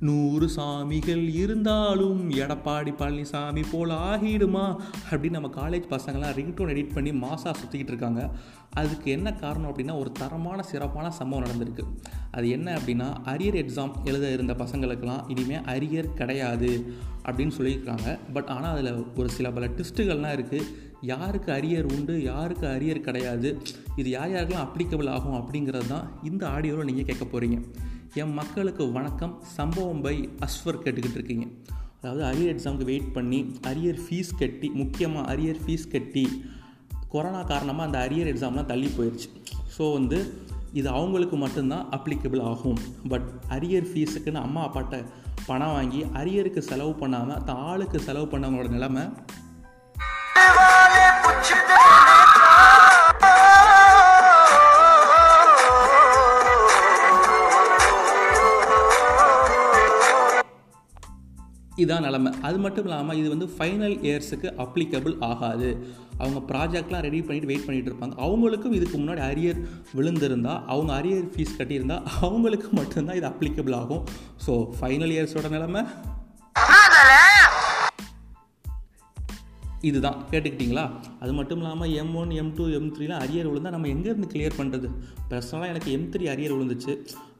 நூறு சாமிகள் இருந்தாலும் எடப்பாடி பழனிசாமி போல் ஆகிடுமா? அப்படின்னு நம்ம காலேஜ் பசங்களாம் ரிங்டோன் எடிட் பண்ணி மாசாக சுற்றிக்கிட்டு இருக்காங்க. அதுக்கு என்ன காரணம் அப்படின்னா ஒரு தரமான சிறப்பான சம்பவம் நடந்திருக்கு. அது என்ன அப்படின்னா அரியர் எக்ஸாம் எழுத இருந்த பசங்களுக்கெல்லாம் இனிமேல் அரியர் கிடையாது அப்படின்னு சொல்லியிருக்காங்க பட் ஆனால் அதில் ஒரு சில பல ட்விஸ்ட்டுகள்லாம் இருக்குது யாருக்கு அரியர் உண்டு யாருக்கு அரியர் கிடையாது இது யார் யாருக்கெல்லாம் அப்ளிகபிள் ஆகும் அப்படிங்கிறது தான் இந்த ஆடியோவில் நீங்கள் கேட்க போகிறீங்க என் மக்களுக்கு வணக்கம். சம்பவம் பை அஸ்வர் கேட்டுக்கிட்டு இருக்கீங்க. அதாவது அரியர் எக்ஸாமுக்கு வெயிட் பண்ணி அரியர் ஃபீஸ் கட்டி முக்கியமாக அரியர் ஃபீஸ் கட்டி கொரோனா காரணமாக அந்த அரியர் எக்ஸாம்லாம் தள்ளி போயிடுச்சு ஸோ வந்து இது அவங்களுக்கு மட்டும்தான் அப்ளிகபிள் ஆகும். பட் அரியர் ஃபீஸுக்குன்னு அம்மா அப்பாட்ட பணம் வாங்கி அரியருக்கு செலவு பண்ணாமல் தான் ஆளுக்கு செலவு பண்ணவங்களோட நிலமை இதான் நிலமை. அது மட்டும் இல்லாமல் இது வந்து ஃபைனல் இயர்ஸுக்கு அப்ளிகபிள் ஆகாது. அவங்க ப்ராஜெக்ட்லாம் ரெடி பண்ணிட்டு வெயிட் பண்ணிகிட்டு இருப்பாங்க. அவங்களுக்கும் இதுக்கு முன்னாடி அரியர் விழுந்திருந்தால் அவங்க அரியர் ஃபீஸ் கட்டியிருந்தால் அவங்களுக்கு மட்டும்தான் இது அப்ளிகபிள் ஆகும். ஸோ ஃபைனல் இயர்ஸோட நிலமை இதுதான். கேட்டுக்கிட்டிங்களா? அது மட்டும் இல்லாமல் M one M two M த்ரீலாம் arrear விழுந்தால் நம்ம எங்கேருந்து கிளியர் பண்ணுறது பர்சனலாக எனக்கு எம் த்ரீ அரியர் விழுந்துச்சு.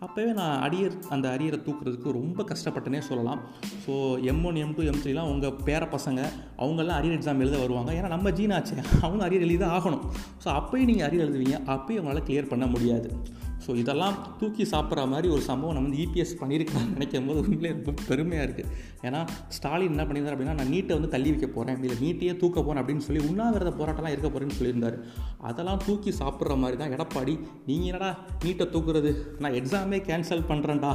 அப்போவே நான் அரியர் அந்த அரியரை தூக்குறதுக்கு ரொம்ப கஷ்டப்பட்டனே சொல்லலாம். So M one M two M த்ரீலாம் உங்கள் பேர பசங்க அவங்கெல்லாம் அரியர் எக்ஸாம் எழுத வருவாங்க. ஏன்னா நம்ம ஜீனாச்சே அவங்க அரியர் எழுதி தான் ஆகணும். ஸோ அப்போயும் நீங்கள் அரியர் எழுதுவீங்க. அப்போயும் உங்களால் கிளியர் பண்ண முடியாது. ஸோ இதெல்லாம் தூக்கி சாப்பிட்ற மாதிரி ஒரு சம்பவம் நம்ம வந்து இபிஎஸ் பண்ணியிருக்கான்னு நினைக்கும் போது உண்மையிலே ரொம்ப பெருமையாக இருக்குது ஏன்னா ஸ்டாலின் என்ன பண்ணியிருந்தார் அப்படின்னா நான் நீட்டை வந்து தள்ளி வைக்க போகிறேன் இல்லை நீட்டையே தூக்க போகிறேன் அப்படின்னு சொல்லி உண்ணாவிரத போராட்டம்லாம் இருக்க போகிறேன்னு சொல்லியிருந்தார். அதெல்லாம் தூக்கி சாப்பிட்ற மாதிரி தான் எடப்பாடி. நீங்கள் என்னடா நீட்டை தூக்குறது? நான் எக்ஸாமே கேன்சல் பண்ணுறேன்டா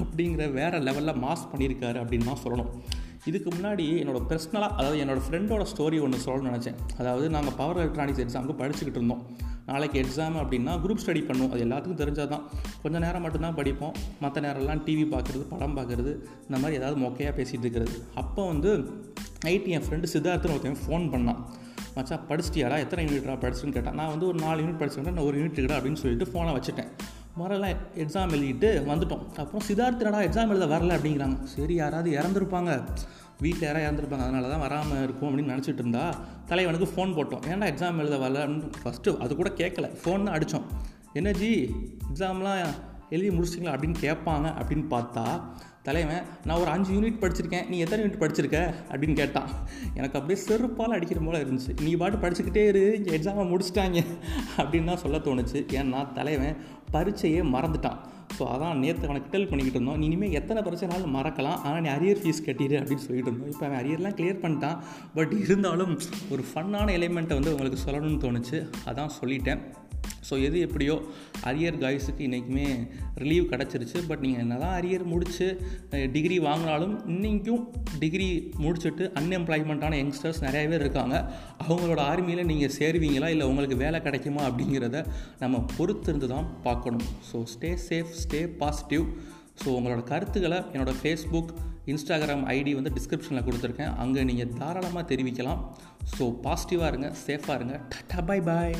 அப்படிங்கிற வேறு லெவலில் மாஸ் பண்ணியிருக்காரு அப்படின்னு தான் சொல்லணும். இதுக்கு முன்னாடி என்னோடய பர்சனலாக அதாவது என்னோடய ஃப்ரெண்டோட ஸ்டோரி ஒன்று சொல்லணும்னு நினச்சேன். அதாவது நாங்கள் பவர் எலக்ட்ரானிக்ஸ் எக்ஸாமுக்கு படிச்சுக்கிட்டு இருந்தோம். நாளைக்கு எக்ஸாம் அப்படின்னா குரூப் ஸ்டடி பண்ணுவோம். அது எல்லாத்துக்கும் தெரிஞ்சால் தான் கொஞ்சம் நேரம் மட்டும்தான் படிப்போம். மற்ற நேரம்லாம் டிவி பார்க்குறது படம் பார்க்குறது இந்த மாதிரி ஏதாவது மொக்கையாக பேசிகிட்டு இருக்கிறது. அப்போ வந்து நைட்டு என் ஃப்ரெண்டு சித்தார்த்துன்னு ஒருத்தன் ஃபோன் பண்ணான். மச்சா படிச்சிட்டியாடா? எத்தனை யூனிட்ரா படிச்சுன்னு கேட்டான். நான் வந்து ஒரு நாலு யூனிட் படிச்சுட்டேன் நான் ஒரு யூனிட் இருக்கா அப்படின்னு சொல்லிட்டு ஃபோனை வச்சுட்டேன். மரெல்லாம் எக்ஸாம் எழுதிட்டு வந்துட்டோம். அப்புறம் சித்தார்த்தனடா எக்ஸாம் எழுத வரல அப்படிங்கிறாங்க. சரி யாராவது இறந்துருப்பாங்க. வீட்டில் யாராவது இறந்துருப்பாங்க. அதனால தான் வராமல் இருக்கும் அப்படின்னு நினச்சிட்டு இருந்தா தலைவனுக்கு ஃபோன் போட்டோம். ஏன்டா எக்ஸாம் எழுத வரல அப்படின்னு ஃபஸ்ட்டு அது கூட கேட்கல ஃபோன் தான் அடித்தோம் என்ன ஜி எக்ஸாம்லாம் எழுதி முடிச்சிங்களா அப்படின்னு கேட்பாங்க அப்படின்னு பார்த்தா தலைவன் நான் ஒரு அஞ்சு யூனிட் படிச்சிருக்கேன். நீ எத்தனை யூனிட் படிச்சிருக்க? அப்படின்னு கேட்டான். எனக்கு அப்படியே செருப்பால் அடிக்கிற போல இருந்துச்சு. நீ பாட்டு படிச்சுக்கிட்டே இரு. இங்கே எக்ஸாமை முடிச்சிட்டாங்க. அப்படின்னு தான் சொல்ல தோணுச்சு. ஏன்னா தலைவன் பரீட்சையே மறந்துட்டான். ஸோ அதான் நேற்று அவனை கிட்டல் பண்ணிக்கிட்டு இருந்தோம். நீ இனிமேல் எத்தனை பிரச்சனைனாலும் மறக்கலாம். ஆனால் நீ அரியர் ஃபீஸ் கட்டிடு அப்படின்னு சொல்லிட்டு இருந்தோம். இப்போ அவன் அரியர்லாம் கிளியர் பண்ணிட்டான். பட் இருந்தாலும் ஒரு ஃபன்னான எலிமெண்ட்டை வந்து உங்களுக்கு சொல்லணும்னு தோணுச்சு. அதான் சொல்லிட்டேன். ஸோ எது எப்படியோ அரியர் காய்ஸுக்கு இன்றைக்குமே ரிலீவ் கிடச்சிருச்சு. பட் நீங்கள் என்ன தான் அரியர் முடித்து டிகிரி வாங்கினாலும் இன்றைக்கும் டிகிரி முடிச்சுட்டு அன்எம்ப்ளாய்மெண்ட்டான யங்ஸ்டர்ஸ் நிறைய பேர் இருக்காங்க. அவங்களோட ஆர்மியில் நீங்கள் சேருவீங்களா? இல்லை உங்களுக்கு வேலை கிடைக்குமா? அப்படிங்கிறத நம்ம பொறுத்திருந்து தான் பார்க்கணும். So stay safe stay positive so உங்களோட கருத்துக்களை என்னோடய ஃபேஸ்புக் இன்ஸ்டாகிராம் ஐடி வந்து டிஸ்கிரிப்ஷனில் கொடுத்துருக்கேன். அங்கே நீங்கள் தாராளமாக தெரிவிக்கலாம். ஸோ பாசிட்டிவாக இருங்க சேஃபாக இருங்க. டட்டா பாய் பாய்